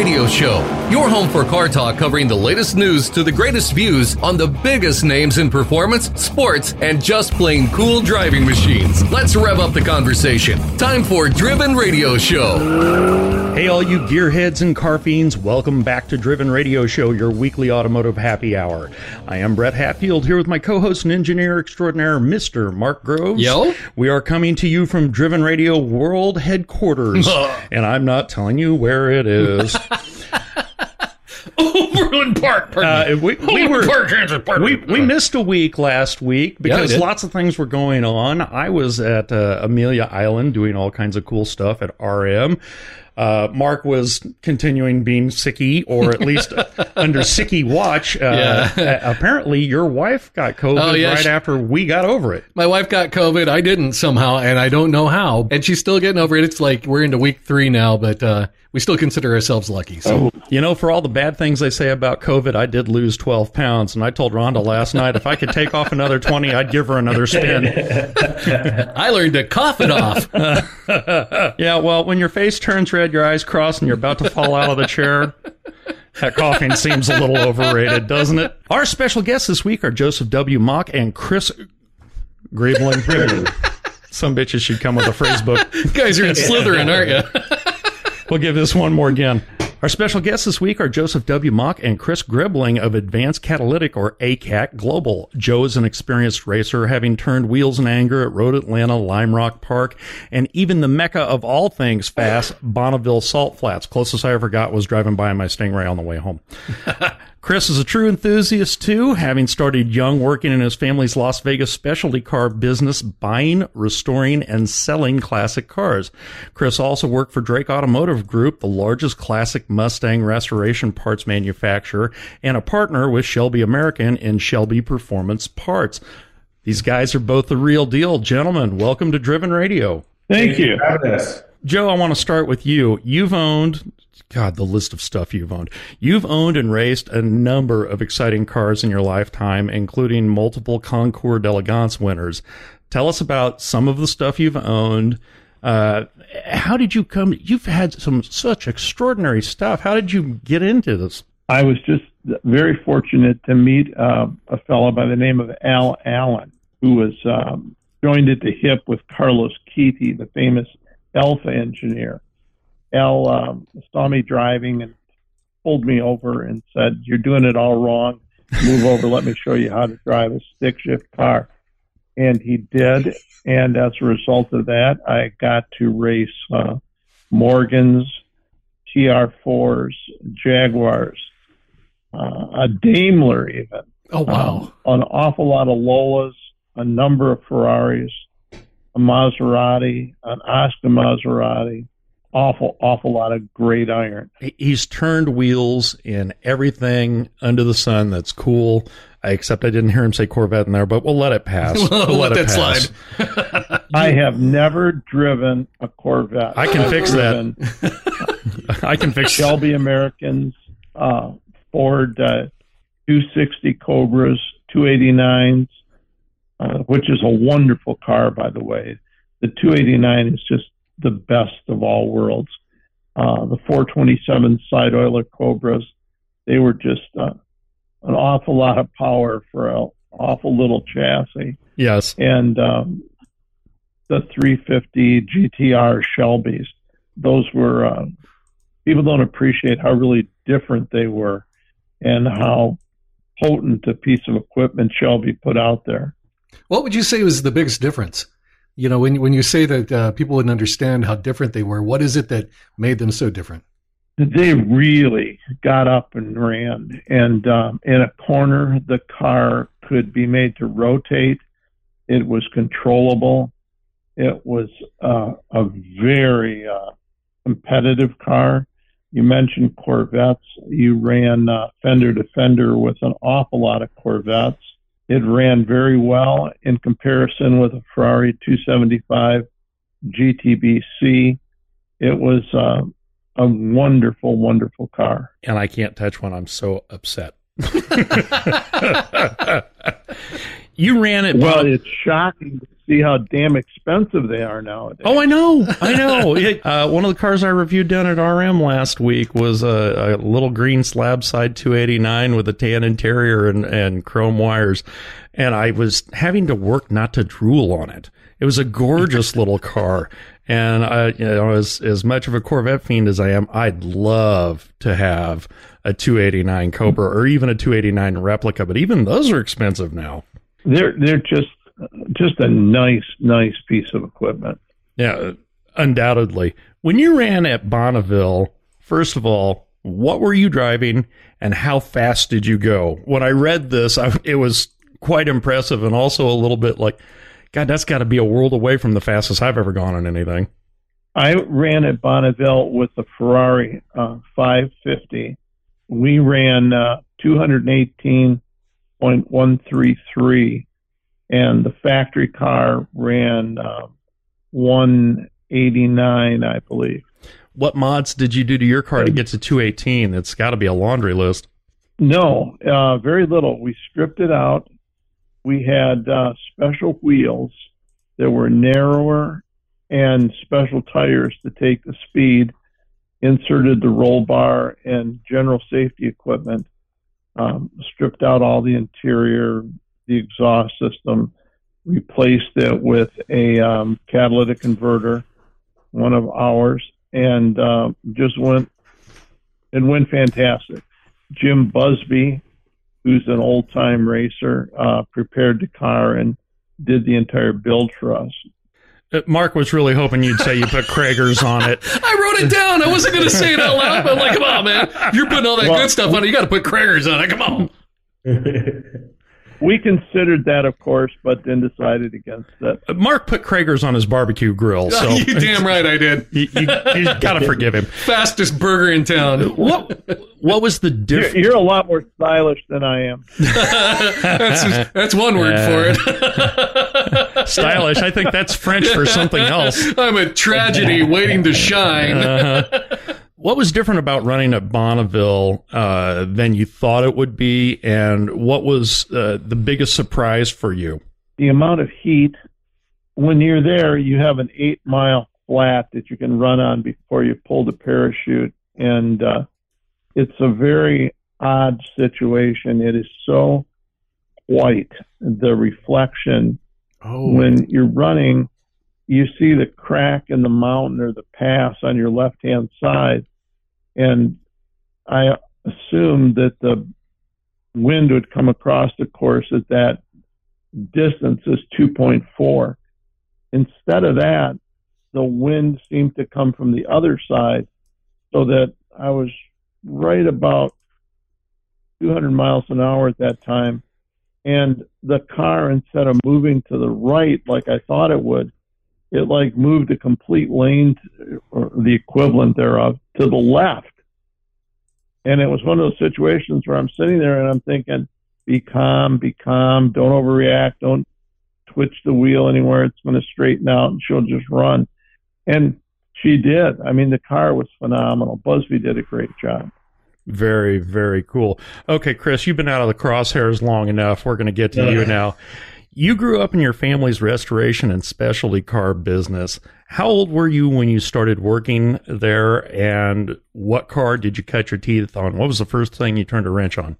Radio Show, your home for car talk covering the latest news to the greatest views on the biggest names in performance, sports, and just plain cool driving machines. Let's rev up the conversation. Time for Driven Radio Show. Hey, all you gearheads and car fiends, welcome back to Driven Radio Show, your weekly automotive happy hour. I am Brett Hatfield here with my co host and engineer extraordinaire, Mr. Mark Groves. Yo. We are coming to you from Driven Radio World Headquarters, and I'm not telling you where it is. Overland Park. Uh, we, we were Park, Kansas Park. we, we missed a week last week because did. lots of things were going on. I was at uh, Amelia Island doing all kinds of cool stuff at RM. Uh, Mark was continuing being sicky, or at least under sicky watch. Uh, Yeah. apparently, your wife got COVID Oh, yeah, right she- after we got over it. My wife got COVID. I didn't somehow, and I don't know how. And she's still getting over it. It's like we're into week three now, but uh, we still consider ourselves lucky. So You know, for all the bad things they say about COVID, I did lose 12 pounds. And I told Rhonda last night if I could take off another 20, I'd give her another spin. I learned to cough it off. Yeah, well, when your face turns red, your eyes cross, and you're about to fall out of the chair, that coughing seems a little overrated, doesn't it? Our special guests this week are Joseph W. Moch and Chris Graveling. Some bitches should come with a phrase book. Guys, you're in Slytherin, aren't you? We'll give this one more again. Our special guests this week are Joseph W. Moch and Chris Griebling of Advanced Catalytic or ACAT Global. Joe is an experienced racer, having turned wheels in anger at Road Atlanta, Lime Rock Park, and even the mecca of all things fast, Bonneville Salt Flats. Closest I ever got was driving by my Stingray on the way home. Chris is a true enthusiast too, having started young working in his family's Las Vegas specialty car business, buying, restoring, and selling classic cars. Chris also worked for Drake Automotive Group, the largest classic Mustang restoration parts manufacturer, and a partner with Shelby American in Shelby Performance Parts. These guys are both the real deal. Gentlemen, welcome to Driven Radio. Thank you. Joe, I want to start with you. You've owned, God, the list of stuff you've owned. You've owned and raced a number of exciting cars in your lifetime, including multiple Concours d'Elegance winners. Tell us about some of the stuff you've owned. Uh, how did you come? You've had some such extraordinary stuff. How did you get into this? I was just very fortunate to meet uh, a fellow by the name of Al Allen, who was um, joined at the hip with Carlos Chiti, the famous Alfa engineer. Al um, saw me driving and pulled me over and said, "You're doing it all wrong. Move over. Let me show you how to drive a stick shift car." And he did. And as a result of that, I got to race uh, Morgans, TR4s, Jaguars, uh, a Daimler even. Oh Um, an awful lot of Lolas, a number of Ferraris, a Maserati, an Oscar Maserati, awful, awful lot of great iron. He's turned wheels in everything under the sun that's cool. Except I didn't hear him say Corvette in there, but we'll let it pass. We'll let it that pass. I have never driven a Corvette. I can I've fix that. I can fix Shelby Americans, uh, Ford uh, 260 Cobras, 289s, uh, which is a wonderful car, by the way. The 289 is just the best of all worlds. Uh, the 427 side oiler Cobras, they were just uh, an awful lot of power for an awful little chassis Yes. and um, the 350 GTR Shelbys. Those were uh, people don't appreciate how really different they were, and how potent a piece of equipment Shelby put out there. What would you say was the biggest difference? You know, when when you say that uh, people wouldn't understand how different they were, what is it that made them so different? They really got up and ran, and um, in a corner, the car could be made to rotate. It was controllable. It was uh, a very uh, competitive car. You mentioned Corvettes. You ran uh, fender to fender with an awful lot of Corvettes. It ran very well in comparison with a Ferrari 275 GTBC. It was uh, a wonderful, wonderful car. And I can't touch one. I'm so upset. you ran it. Well, it's shocking to see how damn expensive they are nowadays. Oh, I know, I know. It, uh, one of the cars I reviewed down at RM last week was a, a little green slab side 289 with a tan interior and, and chrome wires, and I was having to work not to drool on it. It was a gorgeous little car. And I, you know, as as much of a Corvette fiend as I am, I'd love to have a 289 Cobra or even a 289 replica. But even those are expensive now. They're they're just just a nice nice piece of equipment. Yeah, undoubtedly. When you ran at Bonneville, first of all, what were you driving, and how fast did you go? When I read this, I, it was quite impressive, and also a little bit like God, that's got to be a world away from the fastest I've ever gone on anything. I ran at Bonneville with the Ferrari uh, 550. We ran uh, 218.133, and the factory car ran uh, 189, I believe. What mods did you do to your car to get to 218? It's got to be a laundry list. No, uh, very little. We stripped it out we had uh, special wheels that were narrower and special tires to take the speed, inserted the roll bar and general safety equipment, um, stripped out all the interior, the exhaust system, replaced it with a um, catalytic converter, one of ours, and uh, just went it went fantastic. Jim Busby who's an old time racer, uh, prepared the car and did the entire build for us. Uh, Mark was really hoping you'd say you put Cragars on it. I wrote it down. I wasn't going to say it out loud, but I'm like, come on, man. You're putting all that well, good stuff on it. You got to put Cragars on it. Come on. we considered that, of course, but then decided against it. Mark put Cragars on his barbecue grill. So you damn right I did. you, you, you got to forgive him. Fastest burger in town. What What was the difference? You're, you're, a lot more stylish than I am. that's that's one word uh, for it. stylish. I think that's French for something else. I'm a tragedy waiting to shine. Uh-huh. What was different about running at Bonneville uh, than you thought it would be, and what was uh, the biggest surprise for you? The amount of heat. When you're there, you have an eight mile flat that you can run on before you pull the parachute, and uh, it's a very odd situation. It is so white, the reflection. Oh. When you're running, you see the crack in the mountain or the pass on your left hand side and I assumed that the wind would come across the course at that distance is 2.4. Instead of that, the wind seemed to come from the other side so that I was right about 200 miles an hour at that time. And the car, instead of moving to the right like I thought it would, it like moved a complete lane or the equivalent thereof to the left. And it was one of those situations where I'm sitting there and I'm thinking, be calm, be calm, don't overreact, don't twitch the wheel anywhere. It's going to straighten out and she'll just run. And she did. I mean, the car was phenomenal. Busby did a great job. Very, very cool. Okay, Chris, you've been out of the crosshairs long enough. We're going to get to you now. You grew up in your family's restoration and specialty car business. How old were you when you started working there, and what car did you cut your teeth on? What was the first thing you turned a wrench on?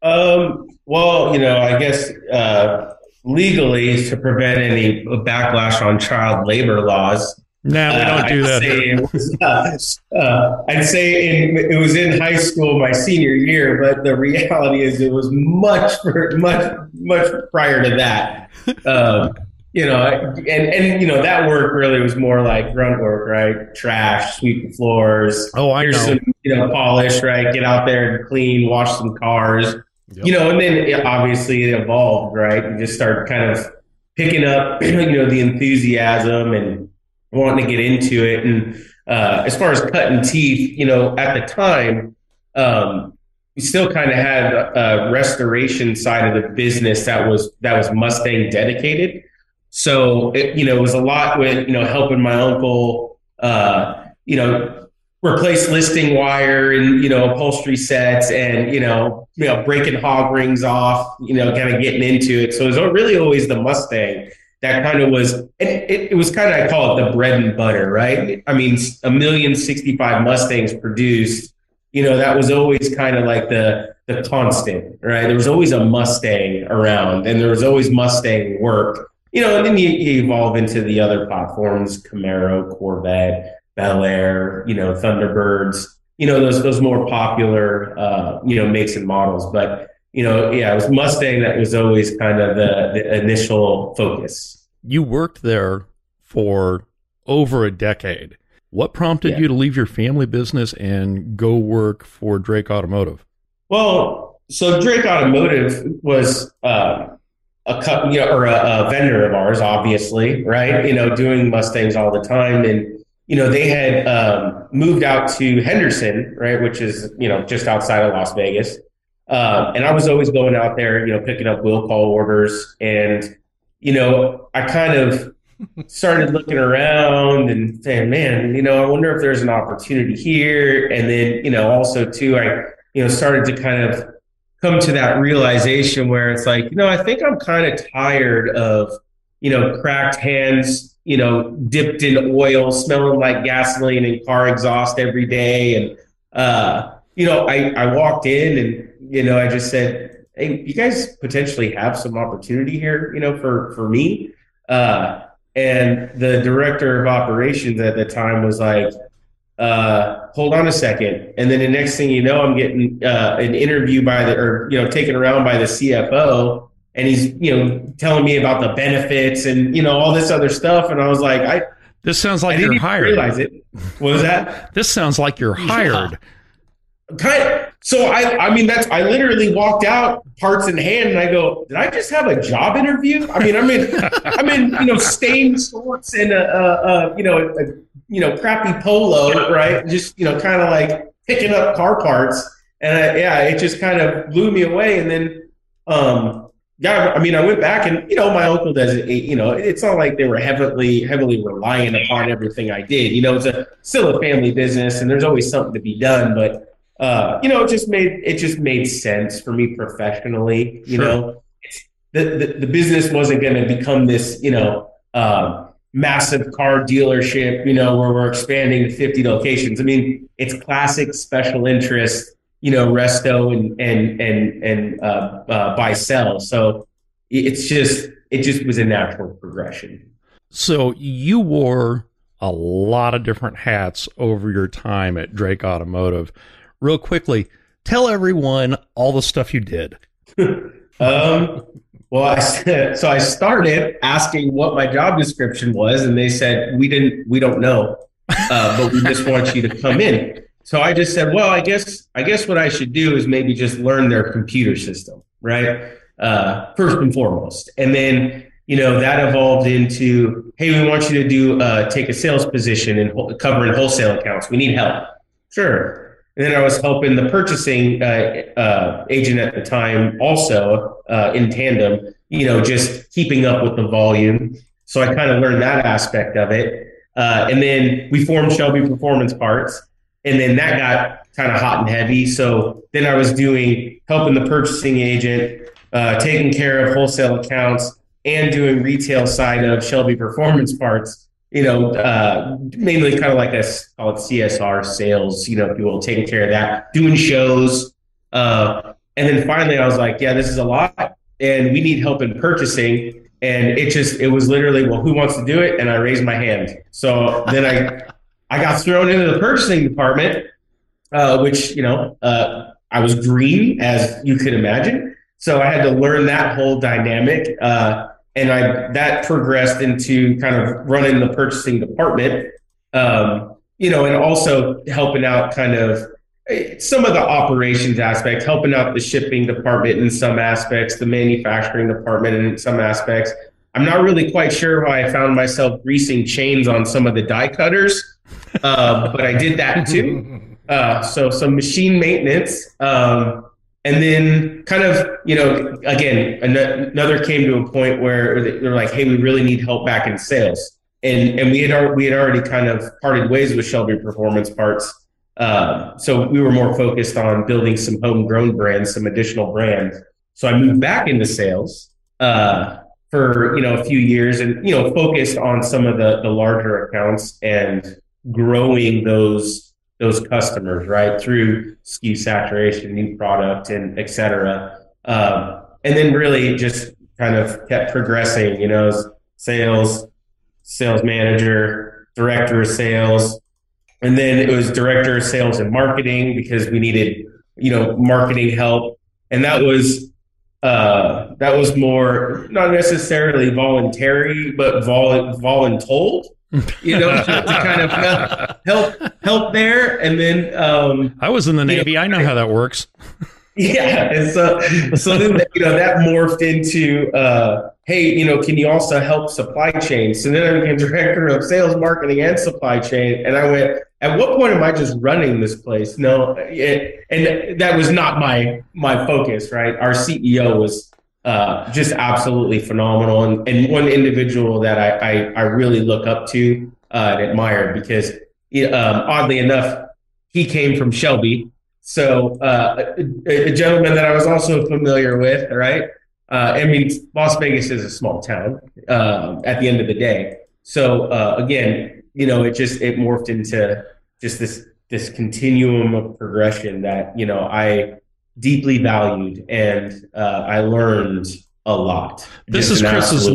Um, well, you know, I guess uh, legally to prevent any backlash on child labor laws, no, we don't do that. I'd say, uh, uh, I'd say in, it was in high school my senior year, but the reality is it was much, much, much prior to that. Um, you know, and and you know that work really was more like grunt work, right? Trash, sweep the floors. Oh, I know. Some, you know, polish, right? Get out there and clean, wash some cars. Yep. You know, and then it, obviously it evolved, right? You just start kind of picking up, you know, the enthusiasm and wanting to get into it. And uh, as far as cutting teeth, you know, at the time, um, we still kind of had a, restoration side of the business that was that was Mustang dedicated. So it, you know, it was a lot with you know helping my uncle, uh, you know, replace listing wire and you know upholstery sets and you know you know breaking hog rings off, you know, kind of getting into it. So it was really always the Mustang that kind of was, and it, it was kind of, I call it the bread and butter, right? I mean, a million 65 Mustangs produced, you know, that was always kind of like the, the constant, right? There was always a Mustang around and there was always Mustang work, you know, and then you, you evolve into the other platforms, Camaro, Corvette, Bel Air, you know, Thunderbirds, you know, those, those more popular, uh, you know, makes and models. But, you know, yeah, it was Mustang that was always kind of the, the initial focus. You worked there for over a decade. What prompted yeah. you to leave your family business and go work for Drake Automotive? Well, so Drake Automotive was uh, a you know, or a, a, vendor of ours, obviously, right? You know, doing Mustangs all the time, and you know they had um, moved out to Henderson, right, which is you know just outside of Las Vegas, um, and I was always going out there, you know, picking up will call orders. And, you know, I kind of started looking around and saying, man, you know, I wonder if there's an opportunity here. And then, you know, also too, I, you know, started to kind of come to that realization where it's like, you know, I think I'm kind of tired of, you know, cracked hands, you know, dipped in oil, smelling like gasoline and car exhaust every day. And, uh, you know, I, I walked in and you know, I just said, "Hey, you guys potentially have some opportunity here, you know, for for me." Uh, and the director of operations at the time was like, uh, "Hold on a second. And then the next thing you know, I'm getting uh, an interview by the or you know taken around by the CFO, and he's you know telling me about the benefits and you know all this other stuff, and I was like, I. This sounds like you're hired. Realize it. What was that? this sounds like you're hired. Yeah kind of, so I, I mean, that's, I literally walked out parts in hand and I go, did I just have a job interview? I mean, I'm in, I'm in, you know, stained shorts and a, a, a you know, a, you know, crappy polo, right? Just, you know, kind of like picking up car parts. And I, yeah, it just kind of blew me away. And then, um, yeah, I mean, I went back and you know, my uncle does it. You know, it's not like they were heavily, heavily reliant upon everything I did. You know, it's a still a family business, and there's always something to be done. But uh, you know, it just made it just made sense for me professionally. You sure. know, the, the, the business wasn't going to become this, you know, uh, massive car dealership. You know, where we're expanding to fifty locations. I mean, it's classic special interest. You know, resto and and and and uh, uh, buy sell. So it's just it just was a natural progression. So you wore a lot of different hats over your time at Drake Automotive real quickly, tell everyone all the stuff you did. um, well, I so I started asking what my job description was, and they said we didn't, we don't know, uh, but we just want you to come in. So I just said, well, I guess, I guess what I should do is maybe just learn their computer system, right? Uh, first and foremost, and then you know that evolved into, hey, we want you to do uh, take a sales position and covering wholesale accounts. We need help. Sure. And then I was helping the purchasing uh, uh, agent at the time also uh, in tandem, you know, just keeping up with the volume. So I kind of learned that aspect of it. Uh, and then we formed Shelby Performance Parts. And then that got kind of hot and heavy. So then I was doing helping the purchasing agent, uh, taking care of wholesale accounts, and doing retail side of Shelby Performance Parts you know, uh, mainly kind of like a call it CSR sales, you know, will, taking care of that, doing shows. Uh, and then finally I was like, yeah, this is a lot and we need help in purchasing. And it just, it was literally, well, who wants to do it? And I raised my hand. So then I, I got thrown into the purchasing department, uh, which, you know, uh, I was green as you could imagine. So I had to learn that whole dynamic. Uh, and I that progressed into kind of running the purchasing department, um, you know, and also helping out kind of eh, some of the operations aspects, helping out the shipping department in some aspects, the manufacturing department in some aspects. I'm not really quite sure how I found myself greasing chains on some of the die cutters, uh, but I did that too. Uh, so some machine maintenance. Um, and then kind of you know again another came to a point where they're like hey we really need help back in sales. And and we had our we had already kind of parted ways with shelby performance parts uh, so we were more focused on building some homegrown brands some additional brands. So i moved back into sales uh, for you know a few years, and you know focused on some of the the larger accounts and growing those those customers right through SKU saturation, new product, and et cetera. Um, and then really just kind of kept progressing. You know, sales, sales manager, director of sales, and then it was director of sales and marketing because we needed you know marketing help, and that was uh, that was more not necessarily voluntary, but vol voluntold. You know, to, to, kind of help help there, and then um, I was in the Navy. Know, I know how that works. Yeah, and so so then you know that morphed into uh, hey, you know, can you also help supply chain? So then I became director of sales, marketing, and supply chain, and I went. At what point am I just running this place? No, it, and that was not my my focus. Right, our CEO was uh, just absolutely phenomenal, and, and one individual that I, I, I really look up to uh, and admire because um, oddly enough, he came from Shelby so uh, a, a, gentleman that I was also familiar with, right? Uh, I mean, Las Vegas is a small town uh, at the end of the day. So uh, again, you know, it just it morphed into just this this continuum of progression that you know I deeply valued and uh, I learned a lot. This is Chris's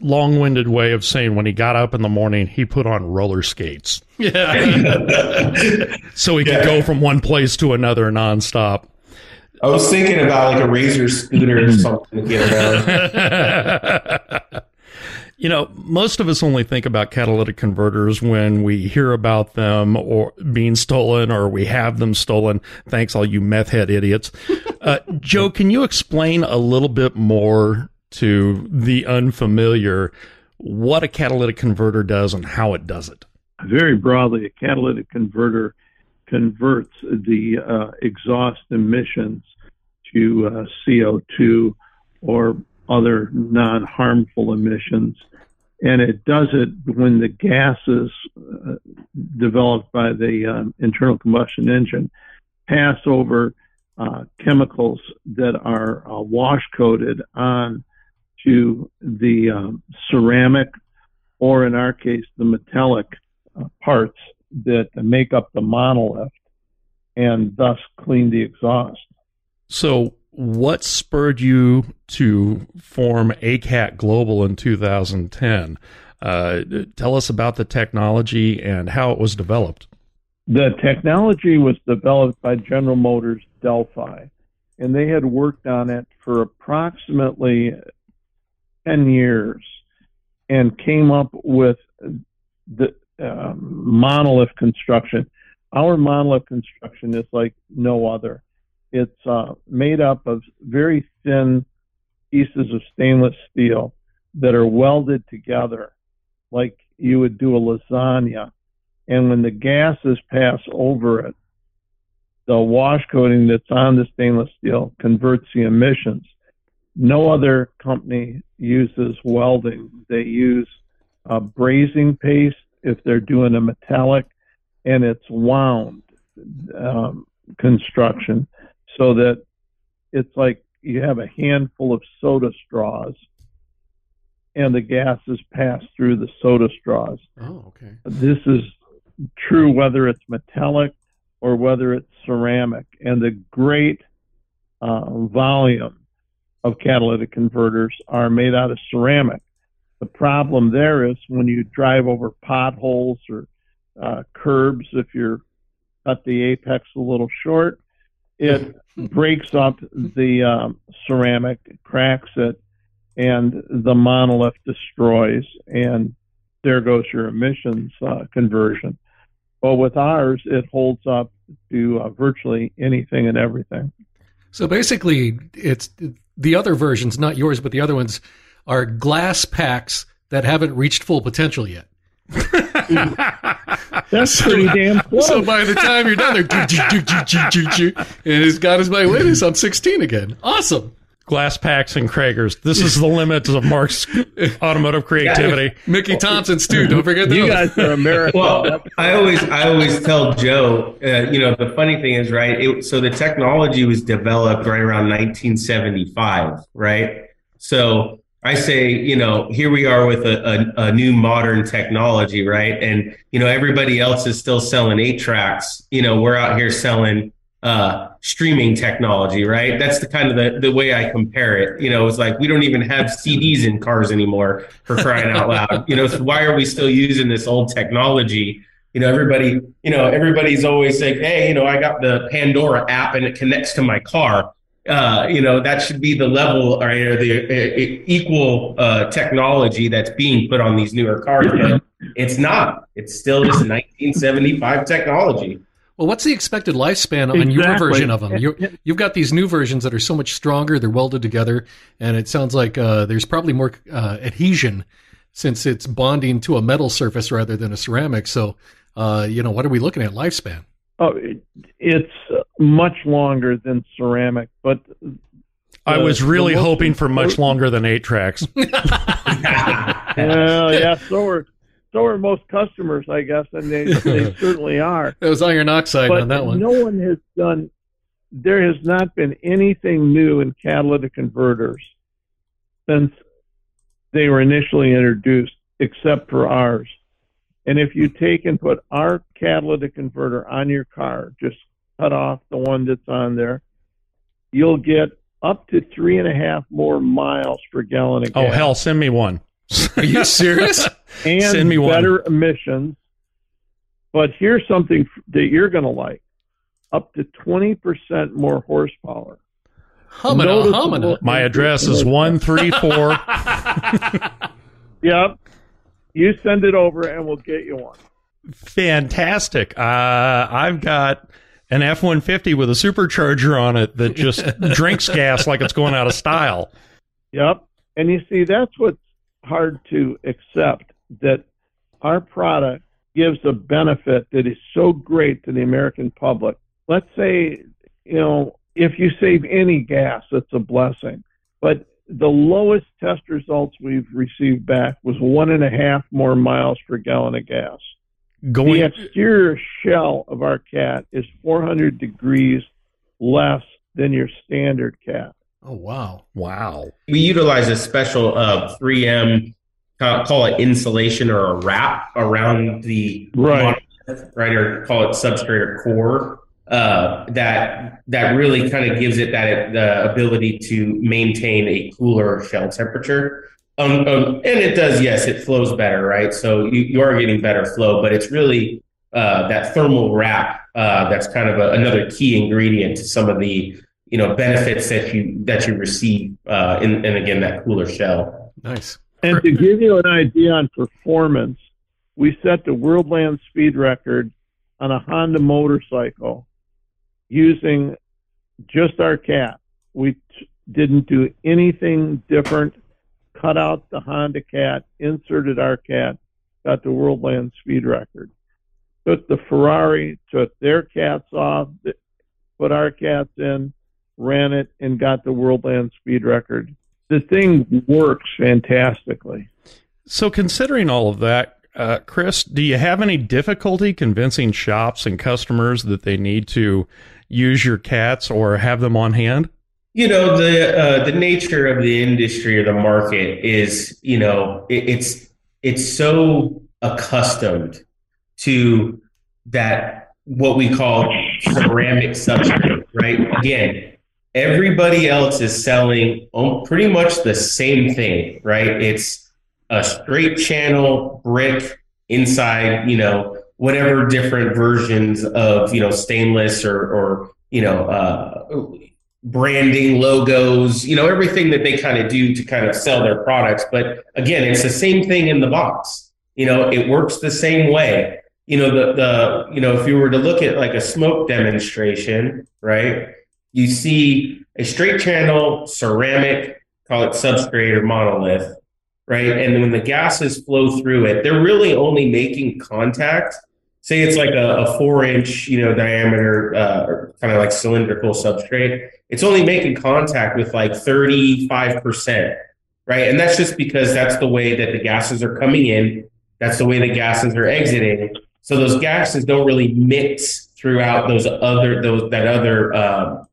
long-winded way of saying when he got up in the morning, he put on roller skates. Yeah. so he could go from one place to another nonstop. I was thinking about like a razor scooter or something to get around. You know, most of us only think about catalytic converters when we hear about them or being stolen or we have them stolen. Thanks, all you meth head idiots. Uh, Joe, can you explain a little bit more to the unfamiliar what a catalytic converter does and how it does it. Very broadly, a catalytic converter converts the uh, exhaust emissions to uh, CO2 or other non harmful emissions. And it does it when the gases uh, developed by the um, internal combustion engine pass over uh, chemicals that are uh, wash coated on to the um, ceramic, or in our case, the metallic uh, parts that make up the monolith and thus clean the exhaust. So, what spurred you to form ACAT Global in 2010? Uh, tell us about the technology and how it was developed. The technology was developed by General Motors Delphi, and they had worked on it for approximately 10 years and came up with the uh, monolith construction. Our monolith construction is like no other. It's uh, made up of very thin pieces of stainless steel that are welded together like you would do a lasagna. And when the gases pass over it, the wash coating that's on the stainless steel converts the emissions. No other company uses welding. They use brazing paste if they're doing a metallic, and it's wound um, construction so that it's like you have a handful of soda straws and the gases pass through the soda straws. Oh, okay. This is true whether it's metallic or whether it's ceramic. And the great uh, volume of catalytic converters are made out of ceramic. The problem there is when you drive over potholes or uh, curbs, if you're cut the apex a little short, it breaks up the um, ceramic, cracks it, and the monolith destroys, and there goes your emissions uh, conversion. But with ours, it holds up to uh, virtually anything and everything. So basically, it's the other versions, not yours, but the other ones, are glass packs that haven't reached full potential yet. That's pretty damn close. So by the time you're done there, and he's got his my witness, I'm 16 again. Awesome glass packs and Cragars. This is the limit of Mark's automotive creativity. Yeah, Mickey Thompson's too. Don't forget those. You guys are American. Well, I always I always tell Joe, uh, you know, the funny thing is, right? It, so the technology was developed right around 1975, right? So I say, you know, here we are with a, a, a, new modern technology, right? And, you know, everybody else is still selling eight tracks. You know, we're out here selling uh, streaming technology, right? That's the kind of the, the way I compare it. You know, it's like we don't even have CDs in cars anymore for crying out loud. You know, so why are we still using this old technology? You know, everybody, you know, everybody's always saying, hey, you know, I got the Pandora app and it connects to my car. Uh, you know, that should be the level or, or the uh, equal uh, technology that's being put on these newer cars. But it's not. It's still just 1975 technology. Well, what's the expected lifespan on exactly. your version of them? you have got these new versions that are so much stronger; they're welded together, and it sounds like uh, there's probably more uh, adhesion since it's bonding to a metal surface rather than a ceramic. So, uh, you know, what are we looking at lifespan? Oh, it, it's much longer than ceramic, but the, I was really hoping for much longer than eight tracks. well, yeah, so are so are most customers, I guess, and they, they certainly are. It was iron oxide but on that one. No one has done. There has not been anything new in catalytic converters since they were initially introduced, except for ours. And if you take and put our catalytic converter on your car, just cut off the one that's on there, you'll get up to three and a half more miles per gallon of oh, gas. Oh hell, send me one. Are you serious? and Send me better one. emissions. But here's something that you're going to like: up to 20% more horsepower. Humana, humana. My address is one three four. Yep. You send it over, and we'll get you one. Fantastic. Uh, I've got an F one fifty with a supercharger on it that just drinks gas like it's going out of style. Yep. And you see, that's what's hard to accept that our product gives a benefit that is so great to the American public. Let's say, you know, if you save any gas, it's a blessing. But the lowest test results we've received back was one and a half more miles per gallon of gas. Going... The exterior shell of our cat is 400 degrees less than your standard cat. Oh wow! Wow. We utilize a special uh, 3M call it insulation or a wrap around the right, right, or call it substrate or core. Uh, that that really kind of gives it that the ability to maintain a cooler shell temperature. Um, um, and it does, yes, it flows better, right? So you, you are getting better flow, but it's really uh, that thermal wrap uh, that's kind of a, another key ingredient to some of the you know benefits that you that you receive uh, in, and again that cooler shell. Nice. And to give you an idea on performance, we set the world land speed record on a Honda motorcycle using just our cat. We t- didn't do anything different. Cut out the Honda cat, inserted our cat, got the world land speed record. Took the Ferrari, took their cats off, put our cats in, ran it, and got the world land speed record the thing works fantastically. So, considering all of that, uh, Chris, do you have any difficulty convincing shops and customers that they need to use your cats or have them on hand? You know the uh, the nature of the industry or the market is you know it, it's it's so accustomed to that what we call ceramic substrate, right? Again, everybody else is selling pretty much the same thing, right? It's a straight channel brick inside, you know, whatever different versions of, you know, stainless or, or you know, uh, branding logos, you know, everything that they kind of do to kind of sell their products. But again, it's the same thing in the box. You know, it works the same way. You know, the, the, you know, if you were to look at like a smoke demonstration, right? you see a straight channel ceramic, call it substrate or monolith, right? And when the gases flow through it, they're really only making contact. Say it's like a, a four inch, you know, diameter, uh, kind of like cylindrical substrate. It's only making contact with like 35%, right? And that's just because that's the way that the gases are coming in. That's the way the gases are exiting. So those gases don't really mix throughout those other, those, that other, um,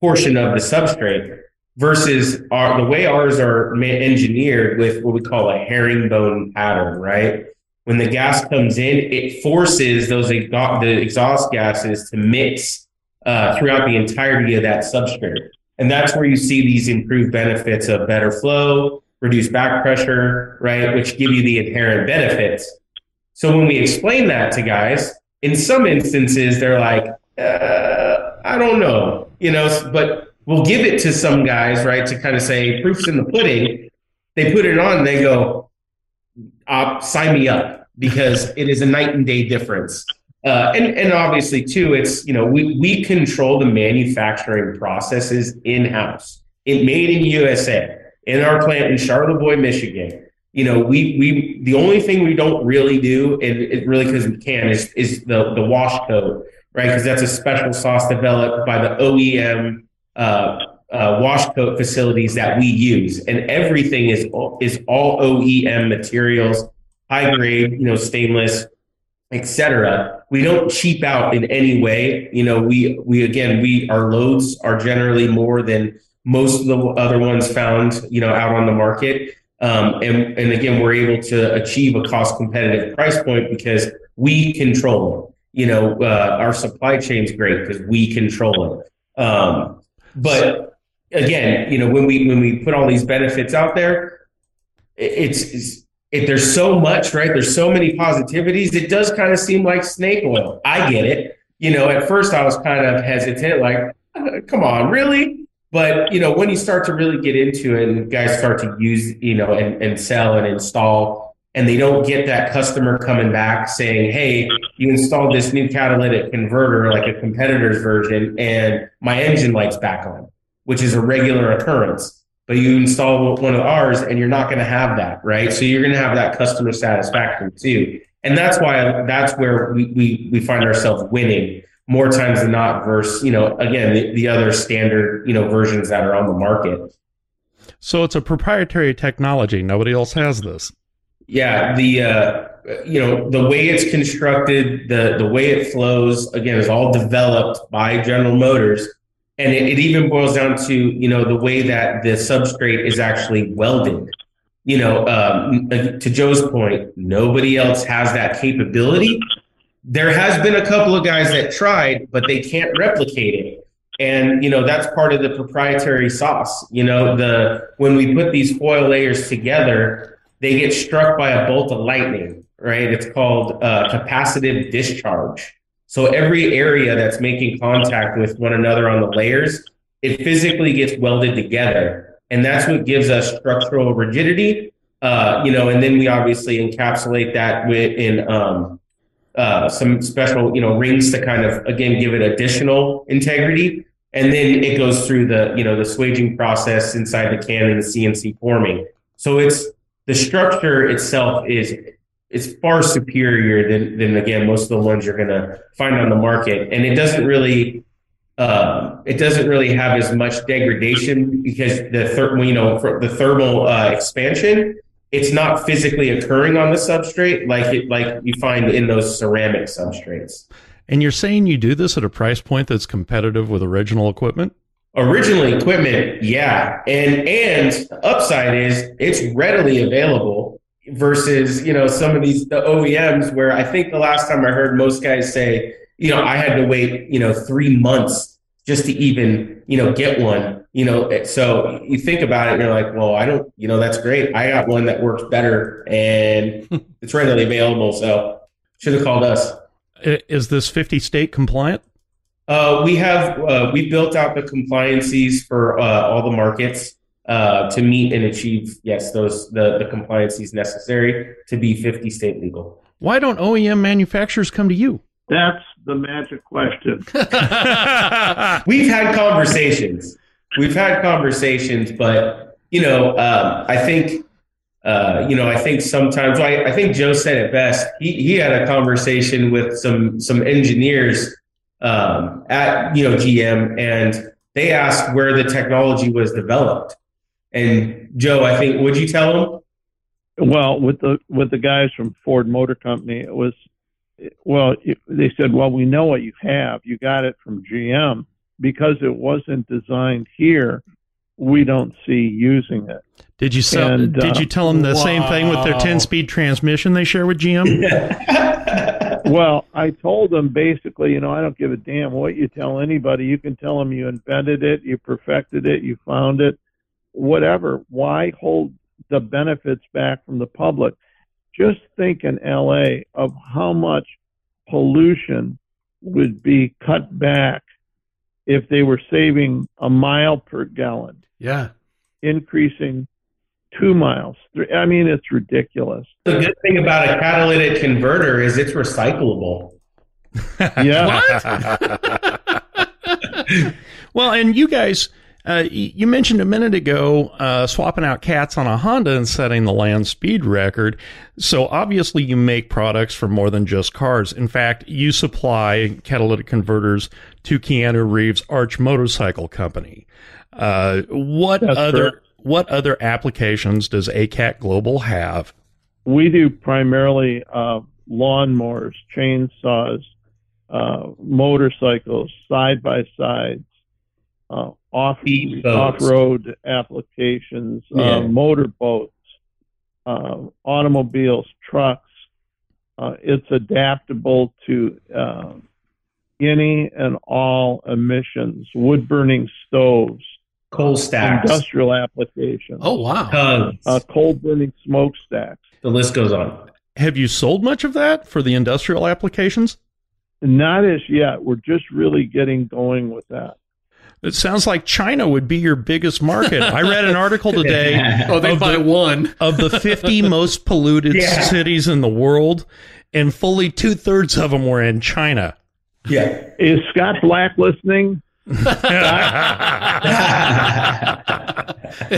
portion of the substrate. versus our, the way ours are engineered with what we call a herringbone pattern, right? When the gas comes in, it forces those the exhaust gases to mix uh, throughout the entirety of that substrate. And that's where you see these improved benefits of better flow, reduced back pressure, right? Which give you the inherent benefits. So when we explain that to guys, in some instances, they're like, uh, I don't know, you know, but we'll give it to some guys, right, to kind of say proof's in the pudding. They put it on, they go, uh, sign me up because it is a night and day difference. Uh, and, and obviously, too, it's, you know, we, we control the manufacturing processes in house. It made in USA in our plant in Charlevoix, Michigan. You know, we we the only thing we don't really do, and it really because we can, is is the the wash coat, right? Because that's a special sauce developed by the OEM uh, uh, wash coat facilities that we use, and everything is is all OEM materials, high grade, you know, stainless, etc. We don't cheap out in any way. You know, we we again we our loads are generally more than most of the other ones found, you know, out on the market. Um, and, and again, we're able to achieve a cost competitive price point because we control it. You know, uh, our supply chain's great because we control it. Um, but again, you know, when we when we put all these benefits out there, it's, it's if there's so much, right? There's so many positivities. It does kind of seem like snake oil. I get it. You know, at first I was kind of hesitant, like, uh, come on, really? But you know, when you start to really get into it and guys start to use, you know, and, and sell and install, and they don't get that customer coming back saying, Hey, you installed this new catalytic converter, like a competitor's version, and my engine light's back on, which is a regular occurrence. But you install one of ours and you're not going to have that, right? So you're going to have that customer satisfaction too. And that's why that's where we, we, we find ourselves winning more times than not versus, you know, again, the, the other standard, you know, versions that are on the market. So it's a proprietary technology. Nobody else has this. Yeah, the uh, you know the way it's constructed, the the way it flows, again, is all developed by General Motors, and it, it even boils down to you know the way that the substrate is actually welded. You know, um, to Joe's point, nobody else has that capability there has been a couple of guys that tried, but they can't replicate it. And you know that's part of the proprietary sauce. You know the when we put these foil layers together, they get struck by a bolt of lightning. Right? It's called uh, capacitive discharge. So every area that's making contact with one another on the layers, it physically gets welded together, and that's what gives us structural rigidity. Uh, you know, and then we obviously encapsulate that with in um, uh, some special, you know, rings to kind of again give it additional integrity, and then it goes through the you know the swaging process inside the can and the CNC forming. So it's the structure itself is is far superior than than again most of the ones you're going to find on the market, and it doesn't really uh, it doesn't really have as much degradation because the ther- you know the thermal uh, expansion it's not physically occurring on the substrate like it like you find in those ceramic substrates. And you're saying you do this at a price point that's competitive with original equipment? Original equipment, yeah. And and the upside is it's readily available versus, you know, some of these the OEMs where I think the last time I heard most guys say, you know, I had to wait, you know, 3 months just to even, you know, get one you know, so you think about it and you're like, well, I don't, you know, that's great. I got one that works better and it's readily available. So should have called us. Is this 50 state compliant? Uh, we have, uh, we built out the compliances for uh, all the markets uh, to meet and achieve, yes, those, the, the compliances necessary to be 50 state legal. Why don't OEM manufacturers come to you? That's the magic question. We've had conversations we've had conversations, but you know, um, I think, uh, you know, I think sometimes I, I, think Joe said it best. He, he had a conversation with some some engineers um, at you know GM, and they asked where the technology was developed. And Joe, I think, would you tell them? Well, with the with the guys from Ford Motor Company, it was well. They said, "Well, we know what you have. You got it from GM." because it wasn't designed here, we don't see using it. Did you sell, and, Did uh, you tell them the wow. same thing with their ten-speed transmission they share with GM? well, I told them basically, you know, I don't give a damn what you tell anybody. You can tell them you invented it, you perfected it, you found it, whatever. Why hold the benefits back from the public? Just think in LA of how much pollution would be cut back if they were saving a mile per gallon. Yeah. Increasing two miles. I mean, it's ridiculous. The good thing about a catalytic converter is it's recyclable. yeah. well, and you guys, uh, you mentioned a minute ago uh, swapping out cats on a Honda and setting the land speed record. So obviously, you make products for more than just cars. In fact, you supply catalytic converters to Keanu Reeves' Arch Motorcycle Company. Uh, what That's other correct. what other applications does ACAT Global have? We do primarily uh, lawnmowers, chainsaws, uh, motorcycles, side by sides, uh, off off road applications, uh, yeah. uh, motor boats, uh, automobiles, trucks. Uh, it's adaptable to uh, any and all emissions, wood burning stoves, coal stacks, industrial applications. Oh wow! coal burning smokestacks. The list goes on. Have you sold much of that for the industrial applications? Not as yet. We're just really getting going with that. It sounds like China would be your biggest market. I read an article today. oh, they buy the, one of the 50 most polluted yeah. cities in the world, and fully two thirds of them were in China. Yeah. Is Scott Black listening?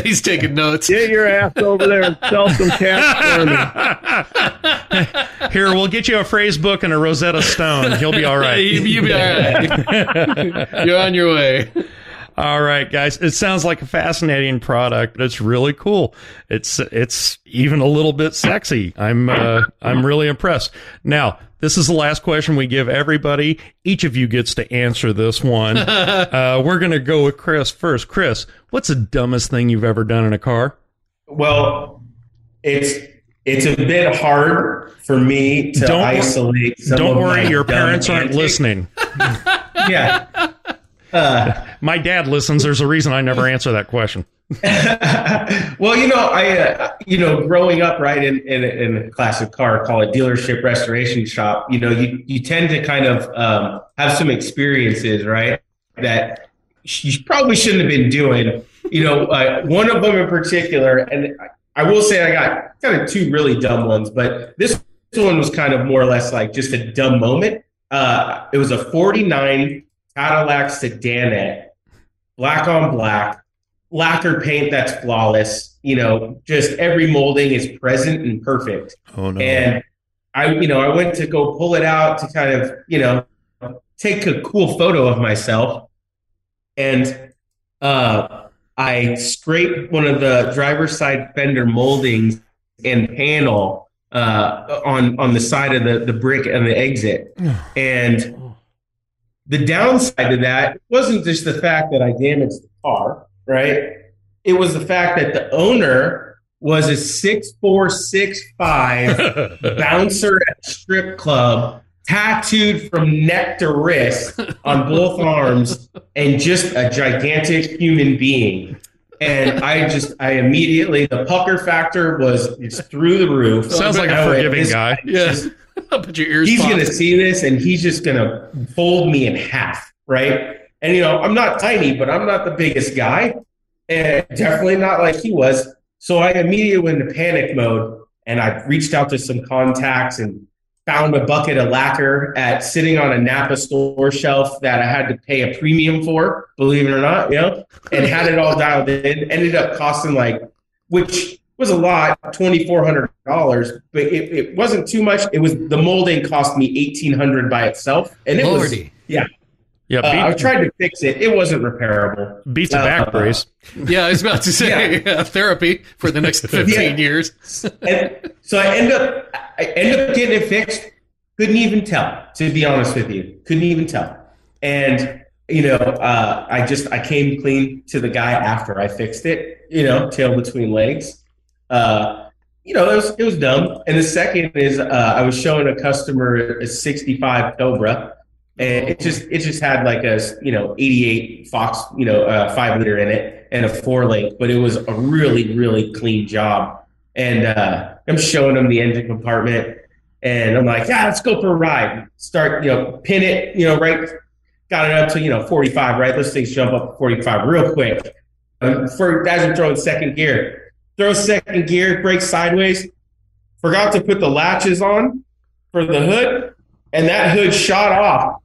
He's taking notes. Get your ass over there and sell some cats for me. Here, we'll get you a phrase book and a Rosetta Stone. You'll be all right. you, will be all right. You're on your way. All right, guys. It sounds like a fascinating product. It's really cool. It's it's even a little bit sexy. I'm uh, I'm really impressed. Now, this is the last question we give everybody. Each of you gets to answer this one. uh, we're going to go with Chris first. Chris, what's the dumbest thing you've ever done in a car? Well, it's it's a bit hard for me to don't, isolate. don't worry, your parents aren't listening. yeah. Uh, My dad listens. There's a reason I never answer that question. well, you know, I, uh, you know, growing up right in, in, in a classic car, call it dealership restoration shop. You know, you you tend to kind of um, have some experiences, right? That you probably shouldn't have been doing. You know, uh, one of them in particular, and I will say I got kind of two really dumb ones, but this one was kind of more or less like just a dumb moment. Uh, it was a 49 Cadillac sedanette, black on black lacquer paint that's flawless. You know, just every molding is present and perfect. Oh no! And I, you know, I went to go pull it out to kind of, you know, take a cool photo of myself, and uh, I scraped one of the driver's side fender moldings and panel uh, on on the side of the the brick and the exit, and. The downside to that wasn't just the fact that I damaged the car right? It was the fact that the owner was a six four six five bouncer at a strip club, tattooed from neck to wrist on both arms, and just a gigantic human being. And I just, I immediately, the pucker factor was it's through the roof. Sounds like a forgiving guy. Yeah. Put your ears. He's going to see this, and he's just going to fold me in half, right? And you know, I'm not tiny, but I'm not the biggest guy, and definitely not like he was. So I immediately went into panic mode, and I reached out to some contacts and found a bucket of lacquer at sitting on a Napa store shelf that I had to pay a premium for, believe it or not, you know, and had it all dialed in. Ended up costing like, which was a lot, twenty four hundred dollars, but it, it, wasn't too much. It was the molding cost me eighteen hundred by itself, and it Lordy. was yeah, yeah, uh, I tried to fix it. It wasn't repairable. Beats a back uh, brace. Yeah, I was about to say yeah. therapy for the next fifteen yeah. years. and so I end up, I end up getting it fixed. Couldn't even tell, to be honest with you. Couldn't even tell. And you know, uh, I just I came clean to the guy after I fixed it. You know, tail between legs. Uh, you know, it was it was dumb. And the second is uh, I was showing a customer a 65 Cobra, and it just it just had like a you know 88 Fox you know uh, five liter in it and a four link, but it was a really really clean job. And uh, I'm showing them the engine compartment, and I'm like, yeah, let's go for a ride. Start you know pin it you know right. Got it up to you know 45 right. Let's things jump up to 45 real quick. Um, for guys are throwing second gear, throw second gear, brake sideways. Forgot to put the latches on for the hood, and that hood shot off.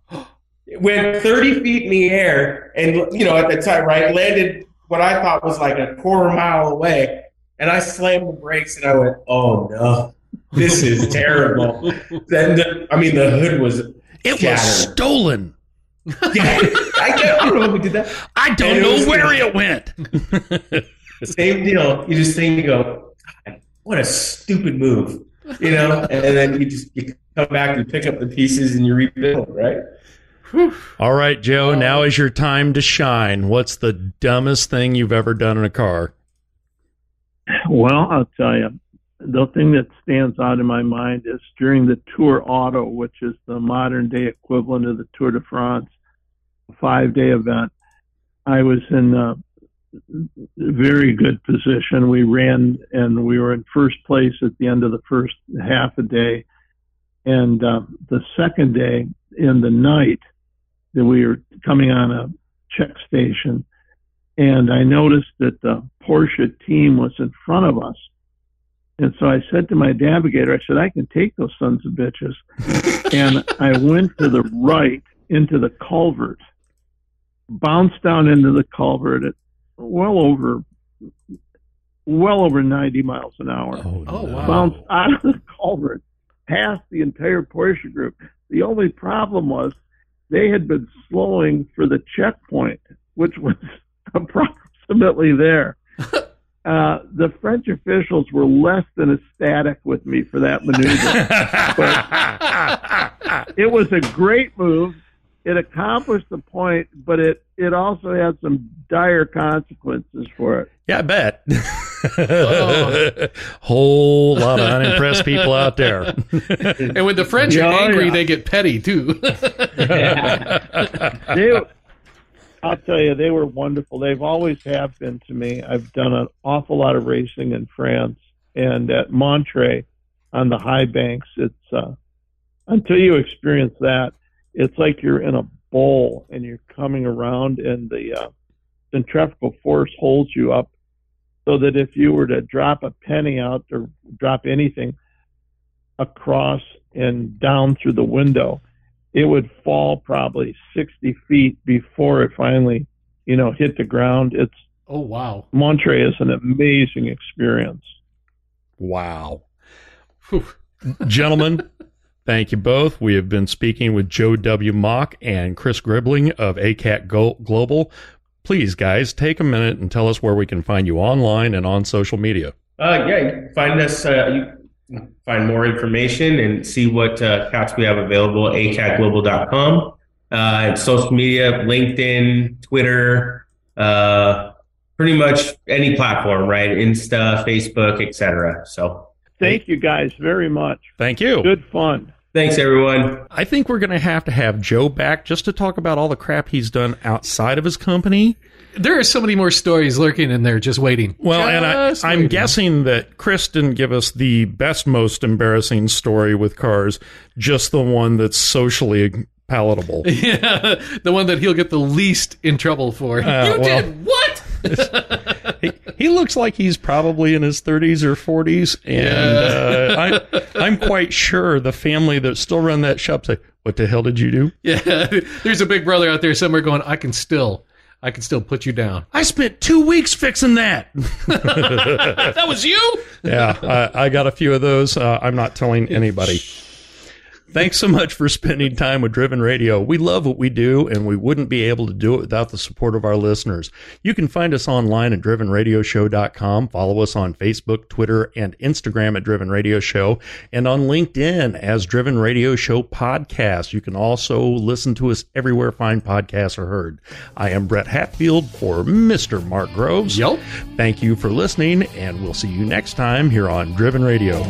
Went 30 feet in the air, and you know, at the time, right, landed what I thought was like a quarter mile away. And I slammed the brakes, and I went, "Oh no, this is terrible." then, the, I mean, the hood was It shattered. was stolen. yeah, I, don't- I don't know who did that. I don't And know was- where it went. Same deal. You just think you go, what a stupid move, you know, and then you just you come back, you pick up the pieces, and you rebuild, right? All right, Joe, now is your time to shine. What's the dumbest thing you've ever done in a car? Well, I'll tell you, the thing that stands out in my mind is during the Tour Auto, which is the modern day equivalent of the Tour de France, five day event. I was in a very good position. We ran and we were in first place at the end of the first half a day. And uh, the second day in the night, that we were coming on a check station, and I noticed that the Porsche team was in front of us. And so I said to my navigator, I said, I can take those sons of bitches. and I went to the right into the culvert, bounced down into the culvert at well over well over 90 miles an hour. Oh, Oh, no. wow. Bounced out of the culvert, past the entire Porsche group. The only problem was they had been slowing for the checkpoint, which was approximately there. Uh, the French officials were less than ecstatic with me for that maneuver. it was a great move. It accomplished the point, but it, it also had some dire consequences for it. yeah, I bet. Whole lot of unimpressed people out there. And when the French Yeah, are angry, yeah. they get petty too. they, I'll tell you, they were wonderful. They've always have been to me. I've done an awful lot of racing in France and at Montlhéry on the high banks. It's uh, until you experience that, it's like you're in a bowl and you're coming around, and the uh, centrifugal force holds you up, so that if you were to drop a penny out or drop anything across and down through the window, it would fall probably 60 feet before it finally, you know, hit the ground. It's oh wow. Montlhéry is an amazing experience. wow. Whew. Gentlemen, thank you both. We have been speaking with Joe W. Moch and Chris Griebling of ACAT Global. Please, guys, take a minute and tell us where we can find you online and on social media. Uh, yeah, you can find us. Uh, you can find more information and see what uh, cats we have available at acatglobal.com. Uh, and social media, LinkedIn, Twitter, uh, pretty much any platform, right? Insta, Facebook, etc. So Thank you guys very much. Thank you. Good fun. Thanks, everyone. I think we're going to have to have Joe back just to talk about all the crap he's done outside of his company. There are so many more stories lurking in there, just waiting. Well, and I, Just I'm guessing that Chris didn't give us the best, most embarrassing story with cars, just the one that's socially palatable. Yeah, the one that he'll get the least in trouble for. Uh, you well- did what? he, he looks like he's probably in his 30s or 40s, and uh, I, I'm quite sure the family that still run that shop say, "What the hell did you do?" Yeah, there's a big brother out there somewhere going, I can still, I can still put you down. I spent two weeks fixing that. That was you? yeah, I, I got a few of those. Uh, I'm not telling anybody. Thanks so much for spending time with Driven Radio. We love what we do, and we wouldn't be able to do it without the support of our listeners. You can find us online at drivenradioshow.com. Follow us on Facebook, Twitter, and Instagram at Driven Radio Show, and on LinkedIn as Driven Radio Show Podcast. You can also listen to us everywhere fine podcasts are heard. I am Brett Hatfield for Mr. Mark Groves. Yep. Thank you for listening, and we'll see you next time here on Driven Radio.